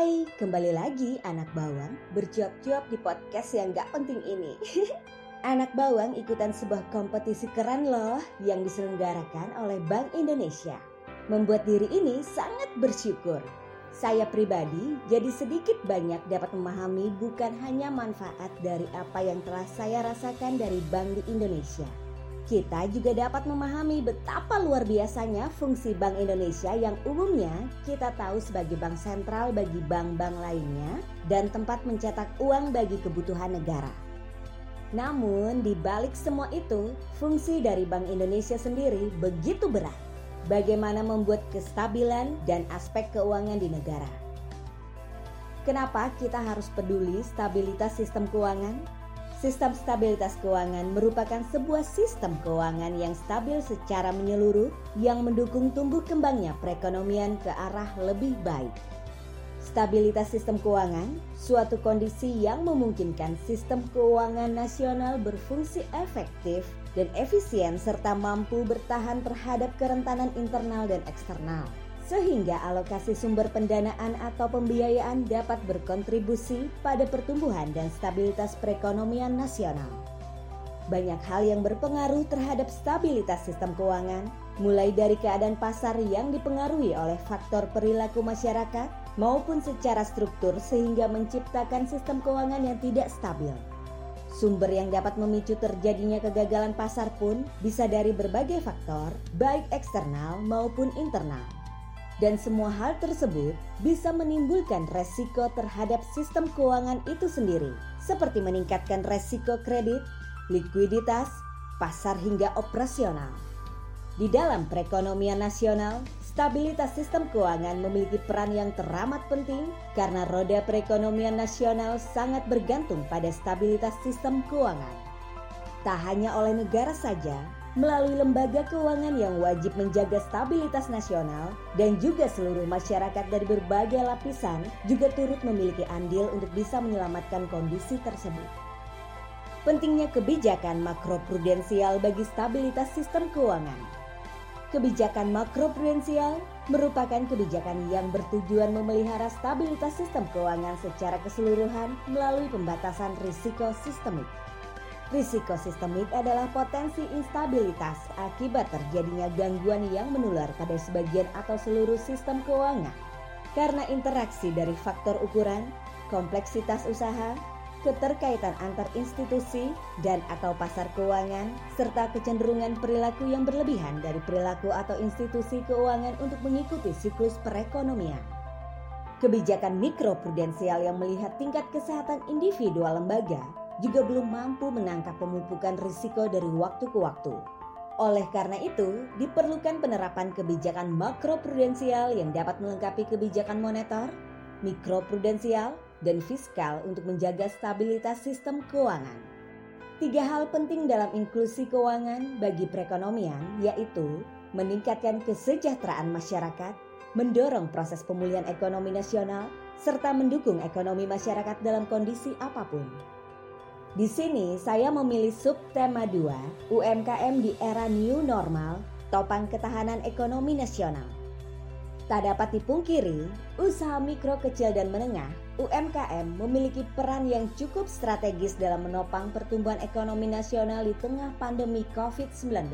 Hai, kembali lagi anak bawang bercuap-cuap di podcast yang gak penting ini. anak bawang ikutan sebuah kompetisi keren loh yang diselenggarakan oleh Bank Indonesia. Membuat diri ini sangat bersyukur. Saya pribadi jadi sedikit banyak dapat memahami bukan hanya manfaat dari apa yang telah saya rasakan dari Bank di Indonesia kita juga dapat memahami betapa luar biasanya fungsi Bank Indonesia yang umumnya kita tahu sebagai bank sentral bagi bank-bank lainnya dan tempat mencetak uang bagi kebutuhan negara. Namun di balik semua itu, fungsi dari Bank Indonesia sendiri begitu berat. Bagaimana membuat kestabilan dan aspek keuangan di negara. Kenapa kita harus peduli stabilitas sistem keuangan? Sistem stabilitas keuangan merupakan sebuah sistem keuangan yang stabil secara menyeluruh yang mendukung tumbuh kembangnya perekonomian ke arah lebih baik. Stabilitas sistem keuangan, suatu kondisi yang memungkinkan sistem keuangan nasional berfungsi efektif dan efisien serta mampu bertahan terhadap kerentanan internal dan eksternal sehingga alokasi sumber pendanaan atau pembiayaan dapat berkontribusi pada pertumbuhan dan stabilitas perekonomian nasional. Banyak hal yang berpengaruh terhadap stabilitas sistem keuangan, mulai dari keadaan pasar yang dipengaruhi oleh faktor perilaku masyarakat maupun secara struktur sehingga menciptakan sistem keuangan yang tidak stabil. Sumber yang dapat memicu terjadinya kegagalan pasar pun bisa dari berbagai faktor, baik eksternal maupun internal dan semua hal tersebut bisa menimbulkan resiko terhadap sistem keuangan itu sendiri, seperti meningkatkan resiko kredit, likuiditas, pasar hingga operasional. Di dalam perekonomian nasional, stabilitas sistem keuangan memiliki peran yang teramat penting karena roda perekonomian nasional sangat bergantung pada stabilitas sistem keuangan. Tak hanya oleh negara saja, melalui lembaga keuangan yang wajib menjaga stabilitas nasional dan juga seluruh masyarakat dari berbagai lapisan juga turut memiliki andil untuk bisa menyelamatkan kondisi tersebut. Pentingnya kebijakan makroprudensial bagi stabilitas sistem keuangan. Kebijakan makroprudensial merupakan kebijakan yang bertujuan memelihara stabilitas sistem keuangan secara keseluruhan melalui pembatasan risiko sistemik. Risiko sistemik adalah potensi instabilitas akibat terjadinya gangguan yang menular pada sebagian atau seluruh sistem keuangan karena interaksi dari faktor ukuran, kompleksitas usaha, keterkaitan antar institusi dan atau pasar keuangan, serta kecenderungan perilaku yang berlebihan dari perilaku atau institusi keuangan untuk mengikuti siklus perekonomian. Kebijakan mikroprudensial yang melihat tingkat kesehatan individual lembaga juga belum mampu menangkap pemupukan risiko dari waktu ke waktu. Oleh karena itu, diperlukan penerapan kebijakan makroprudensial yang dapat melengkapi kebijakan moneter, mikroprudensial, dan fiskal untuk menjaga stabilitas sistem keuangan. Tiga hal penting dalam inklusi keuangan bagi perekonomian yaitu meningkatkan kesejahteraan masyarakat, mendorong proses pemulihan ekonomi nasional, serta mendukung ekonomi masyarakat dalam kondisi apa pun. Di sini saya memilih subtema 2, UMKM di era new normal, topang ketahanan ekonomi nasional. Tak dapat dipungkiri, usaha mikro kecil dan menengah UMKM memiliki peran yang cukup strategis dalam menopang pertumbuhan ekonomi nasional di tengah pandemi COVID-19.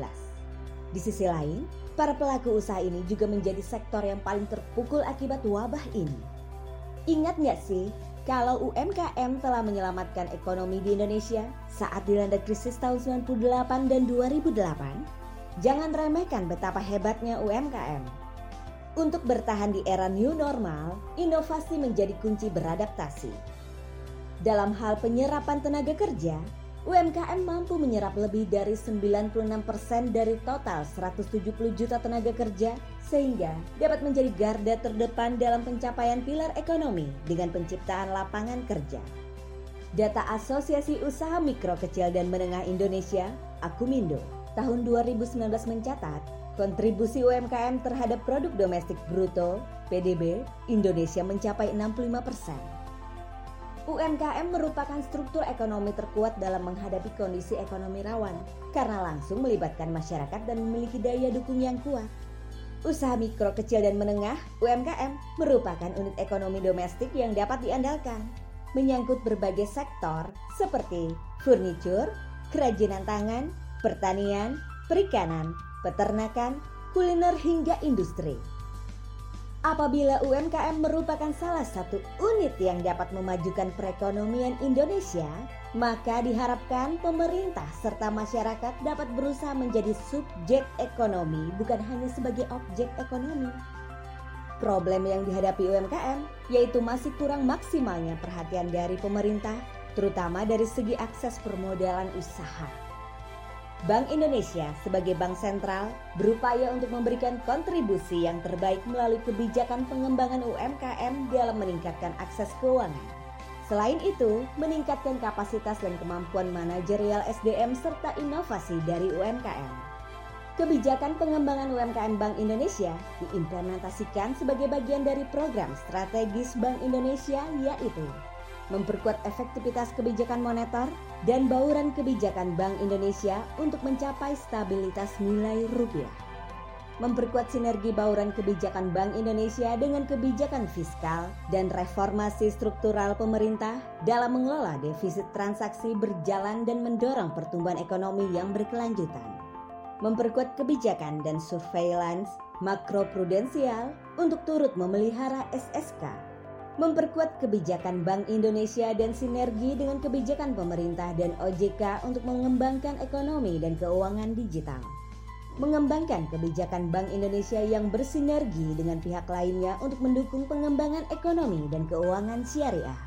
Di sisi lain, para pelaku usaha ini juga menjadi sektor yang paling terpukul akibat wabah ini. Ingat nggak sih kalau UMKM telah menyelamatkan ekonomi di Indonesia saat dilanda krisis tahun 98 dan 2008, jangan remehkan betapa hebatnya UMKM. Untuk bertahan di era new normal, inovasi menjadi kunci beradaptasi. Dalam hal penyerapan tenaga kerja, UMKM mampu menyerap lebih dari 96% dari total 170 juta tenaga kerja sehingga dapat menjadi garda terdepan dalam pencapaian pilar ekonomi dengan penciptaan lapangan kerja. Data Asosiasi Usaha Mikro Kecil dan Menengah Indonesia, Akumindo, tahun 2019 mencatat kontribusi UMKM terhadap produk domestik bruto PDB Indonesia mencapai 65 persen. UMKM merupakan struktur ekonomi terkuat dalam menghadapi kondisi ekonomi rawan karena langsung melibatkan masyarakat dan memiliki daya dukung yang kuat. Usaha mikro kecil dan menengah UMKM merupakan unit ekonomi domestik yang dapat diandalkan. Menyangkut berbagai sektor seperti furniture, kerajinan tangan, pertanian, perikanan, peternakan, kuliner hingga industri. Apabila UMKM merupakan salah satu unit yang dapat memajukan perekonomian Indonesia, maka diharapkan pemerintah serta masyarakat dapat berusaha menjadi subjek ekonomi bukan hanya sebagai objek ekonomi. Problem yang dihadapi UMKM yaitu masih kurang maksimalnya perhatian dari pemerintah, terutama dari segi akses permodalan usaha. Bank Indonesia sebagai bank sentral berupaya untuk memberikan kontribusi yang terbaik melalui kebijakan pengembangan UMKM dalam meningkatkan akses keuangan. Selain itu, meningkatkan kapasitas dan kemampuan manajerial SDM serta inovasi dari UMKM. Kebijakan pengembangan UMKM Bank Indonesia diimplementasikan sebagai bagian dari program strategis Bank Indonesia yaitu memperkuat efektivitas kebijakan moneter, dan bauran kebijakan Bank Indonesia untuk mencapai stabilitas nilai rupiah. Memperkuat sinergi bauran kebijakan Bank Indonesia dengan kebijakan fiskal dan reformasi struktural pemerintah dalam mengelola defisit transaksi berjalan dan mendorong pertumbuhan ekonomi yang berkelanjutan. Memperkuat kebijakan dan surveillance makroprudensial untuk turut memelihara SSK memperkuat kebijakan Bank Indonesia dan sinergi dengan kebijakan pemerintah dan OJK untuk mengembangkan ekonomi dan keuangan digital. Mengembangkan kebijakan Bank Indonesia yang bersinergi dengan pihak lainnya untuk mendukung pengembangan ekonomi dan keuangan syariah.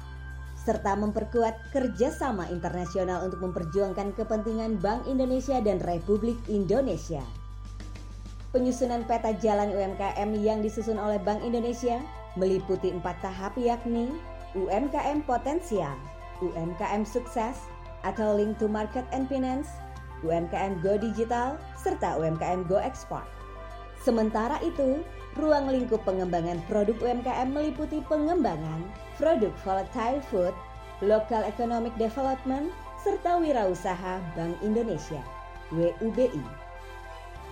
Serta memperkuat kerjasama internasional untuk memperjuangkan kepentingan Bank Indonesia dan Republik Indonesia. Penyusunan peta jalan UMKM yang disusun oleh Bank Indonesia meliputi empat tahap yakni UMKM potensial, UMKM sukses atau link to market and finance, UMKM go digital, serta UMKM go export. Sementara itu, ruang lingkup pengembangan produk UMKM meliputi pengembangan produk volatile food, local economic development, serta wirausaha Bank Indonesia WUBI.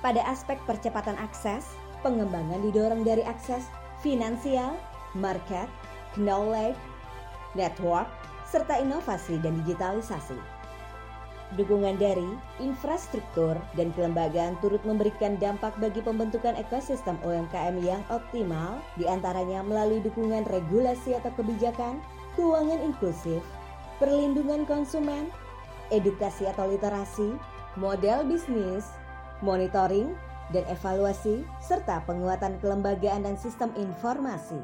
Pada aspek percepatan akses, pengembangan didorong dari akses finansial, market, knowledge, network, serta inovasi dan digitalisasi. Dukungan dari infrastruktur dan kelembagaan turut memberikan dampak bagi pembentukan ekosistem UMKM yang optimal, di antaranya melalui dukungan regulasi atau kebijakan, keuangan inklusif, perlindungan konsumen, edukasi atau literasi, model bisnis, monitoring, dan evaluasi, serta penguatan kelembagaan dan sistem informasi.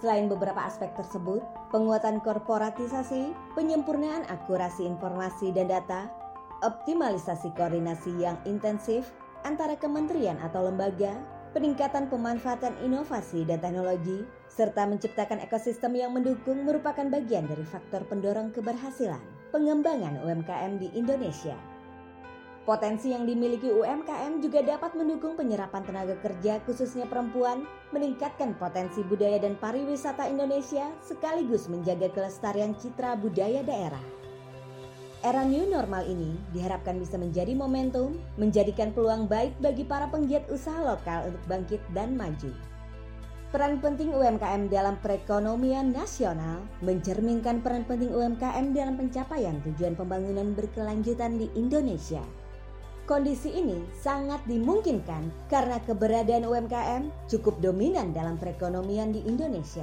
Selain beberapa aspek tersebut, penguatan korporatisasi, penyempurnaan akurasi informasi dan data, optimalisasi koordinasi yang intensif antara kementerian atau lembaga, peningkatan pemanfaatan inovasi dan teknologi, serta menciptakan ekosistem yang mendukung merupakan bagian dari faktor pendorong keberhasilan pengembangan UMKM di Indonesia. Potensi yang dimiliki UMKM juga dapat mendukung penyerapan tenaga kerja khususnya perempuan, meningkatkan potensi budaya dan pariwisata Indonesia sekaligus menjaga kelestarian citra budaya daerah. Era new normal ini diharapkan bisa menjadi momentum, menjadikan peluang baik bagi para penggiat usaha lokal untuk bangkit dan maju. Peran penting UMKM dalam perekonomian nasional mencerminkan peran penting UMKM dalam pencapaian tujuan pembangunan berkelanjutan di Indonesia. Kondisi ini sangat dimungkinkan karena keberadaan UMKM cukup dominan dalam perekonomian di Indonesia.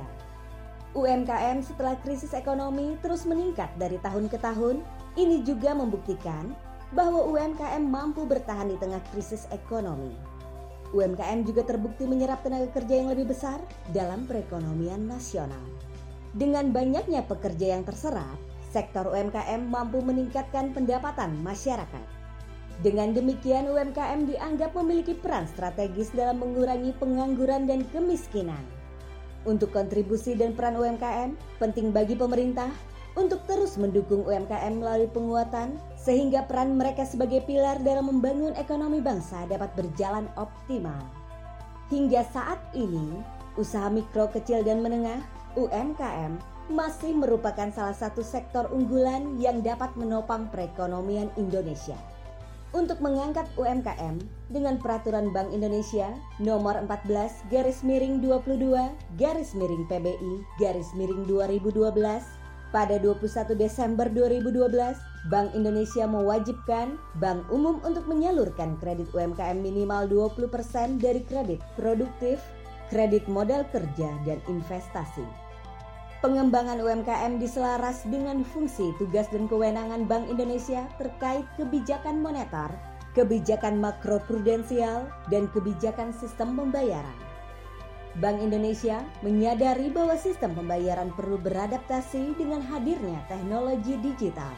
UMKM setelah krisis ekonomi terus meningkat dari tahun ke tahun, ini juga membuktikan bahwa UMKM mampu bertahan di tengah krisis ekonomi. UMKM juga terbukti menyerap tenaga kerja yang lebih besar dalam perekonomian nasional. Dengan banyaknya pekerja yang terserap, sektor UMKM mampu meningkatkan pendapatan masyarakat. Dengan demikian UMKM dianggap memiliki peran strategis dalam mengurangi pengangguran dan kemiskinan. Untuk kontribusi dan peran UMKM, penting bagi pemerintah untuk terus mendukung UMKM melalui penguatan sehingga peran mereka sebagai pilar dalam membangun ekonomi bangsa dapat berjalan optimal. Hingga saat ini, usaha mikro kecil dan menengah UMKM masih merupakan salah satu sektor unggulan yang dapat menopang perekonomian Indonesia. Untuk mengangkat UMKM dengan peraturan Bank Indonesia nomor 14 garis miring 22 garis miring PBI garis miring 2012 pada 21 Desember 2012 Bank Indonesia mewajibkan bank umum untuk menyalurkan kredit UMKM minimal 20% dari kredit produktif, kredit modal kerja, dan investasi. Pengembangan UMKM diselaras dengan fungsi, tugas, dan kewenangan Bank Indonesia terkait kebijakan moneter, kebijakan makroprudensial, dan kebijakan sistem pembayaran. Bank Indonesia menyadari bahwa sistem pembayaran perlu beradaptasi dengan hadirnya teknologi digital.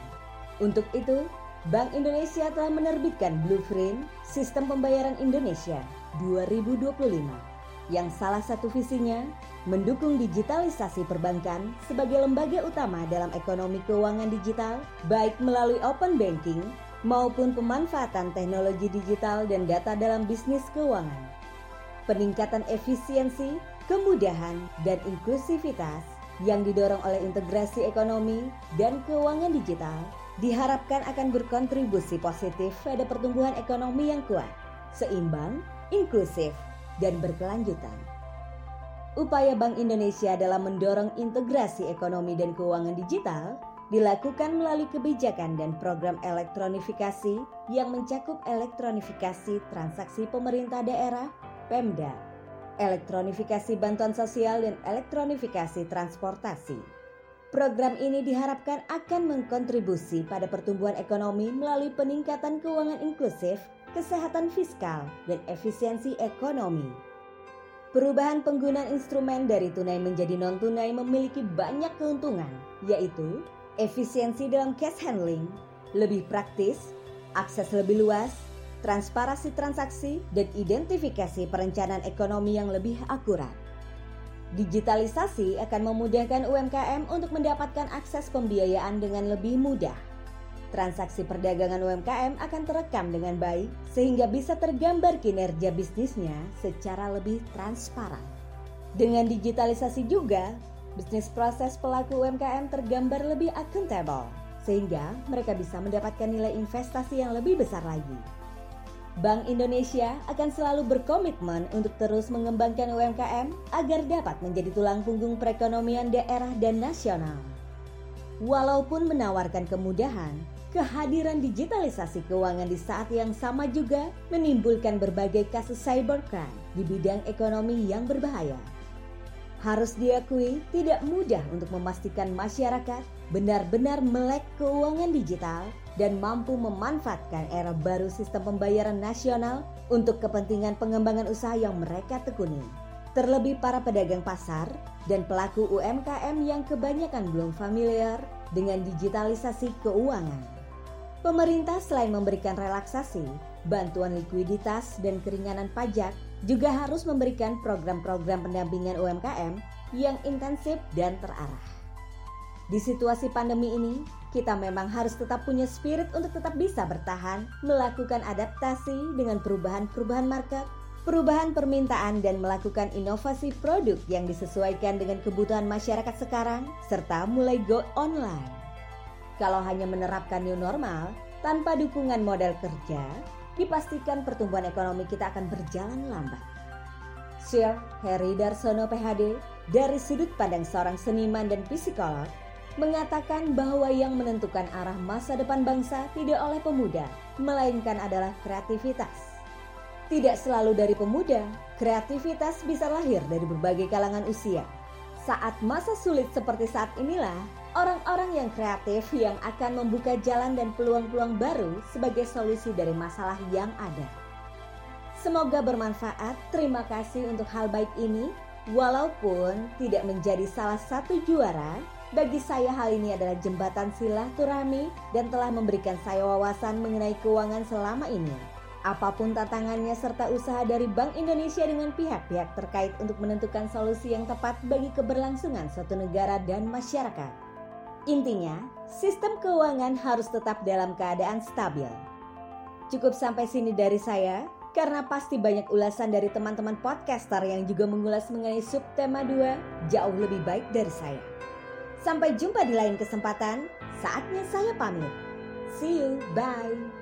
Untuk itu, Bank Indonesia telah menerbitkan Blueprint Sistem Pembayaran Indonesia 2025 yang salah satu visinya mendukung digitalisasi perbankan sebagai lembaga utama dalam ekonomi keuangan digital, baik melalui open banking maupun pemanfaatan teknologi digital dan data dalam bisnis keuangan. Peningkatan efisiensi, kemudahan, dan inklusivitas yang didorong oleh integrasi ekonomi dan keuangan digital diharapkan akan berkontribusi positif pada pertumbuhan ekonomi yang kuat, seimbang, inklusif, dan berkelanjutan. Upaya Bank Indonesia dalam mendorong integrasi ekonomi dan keuangan digital dilakukan melalui kebijakan dan program elektronifikasi yang mencakup elektronifikasi transaksi pemerintah daerah Pemda, elektronifikasi bantuan sosial dan elektronifikasi transportasi. Program ini diharapkan akan mengkontribusi pada pertumbuhan ekonomi melalui peningkatan keuangan inklusif kesehatan fiskal, dan efisiensi ekonomi. Perubahan penggunaan instrumen dari tunai menjadi non-tunai memiliki banyak keuntungan, yaitu efisiensi dalam cash handling, lebih praktis, akses lebih luas, transparansi transaksi, dan identifikasi perencanaan ekonomi yang lebih akurat. Digitalisasi akan memudahkan UMKM untuk mendapatkan akses pembiayaan dengan lebih mudah transaksi perdagangan UMKM akan terekam dengan baik sehingga bisa tergambar kinerja bisnisnya secara lebih transparan. Dengan digitalisasi juga, bisnis proses pelaku UMKM tergambar lebih akuntabel sehingga mereka bisa mendapatkan nilai investasi yang lebih besar lagi. Bank Indonesia akan selalu berkomitmen untuk terus mengembangkan UMKM agar dapat menjadi tulang punggung perekonomian daerah dan nasional. Walaupun menawarkan kemudahan, kehadiran digitalisasi keuangan di saat yang sama juga menimbulkan berbagai kasus cybercrime di bidang ekonomi yang berbahaya. Harus diakui, tidak mudah untuk memastikan masyarakat benar-benar melek keuangan digital dan mampu memanfaatkan era baru sistem pembayaran nasional untuk kepentingan pengembangan usaha yang mereka tekuni. Terlebih para pedagang pasar dan pelaku UMKM yang kebanyakan belum familiar dengan digitalisasi keuangan. Pemerintah selain memberikan relaksasi, bantuan likuiditas, dan keringanan pajak, juga harus memberikan program-program pendampingan UMKM yang intensif dan terarah. Di situasi pandemi ini, kita memang harus tetap punya spirit untuk tetap bisa bertahan, melakukan adaptasi dengan perubahan-perubahan market, perubahan permintaan, dan melakukan inovasi produk yang disesuaikan dengan kebutuhan masyarakat sekarang, serta mulai go online. Kalau hanya menerapkan new normal tanpa dukungan modal kerja, dipastikan pertumbuhan ekonomi kita akan berjalan lambat. Sir Heri Darsono PhD dari sudut pandang seorang seniman dan psikolog mengatakan bahwa yang menentukan arah masa depan bangsa tidak oleh pemuda, melainkan adalah kreativitas. Tidak selalu dari pemuda, kreativitas bisa lahir dari berbagai kalangan usia. Saat masa sulit seperti saat inilah, orang-orang yang kreatif yang akan membuka jalan dan peluang-peluang baru sebagai solusi dari masalah yang ada. Semoga bermanfaat. Terima kasih untuk hal baik ini. Walaupun tidak menjadi salah satu juara, bagi saya hal ini adalah jembatan silaturahmi dan telah memberikan saya wawasan mengenai keuangan selama ini. Apa pun tantangannya serta usaha dari Bank Indonesia dengan pihak-pihak terkait untuk menentukan solusi yang tepat bagi keberlangsungan suatu negara dan masyarakat. Intinya, sistem keuangan harus tetap dalam keadaan stabil. Cukup sampai sini dari saya, karena pasti banyak ulasan dari teman-teman podcaster yang juga mengulas mengenai subtema 2 jauh lebih baik dari saya. Sampai jumpa di lain kesempatan, saatnya saya pamit. See you, bye.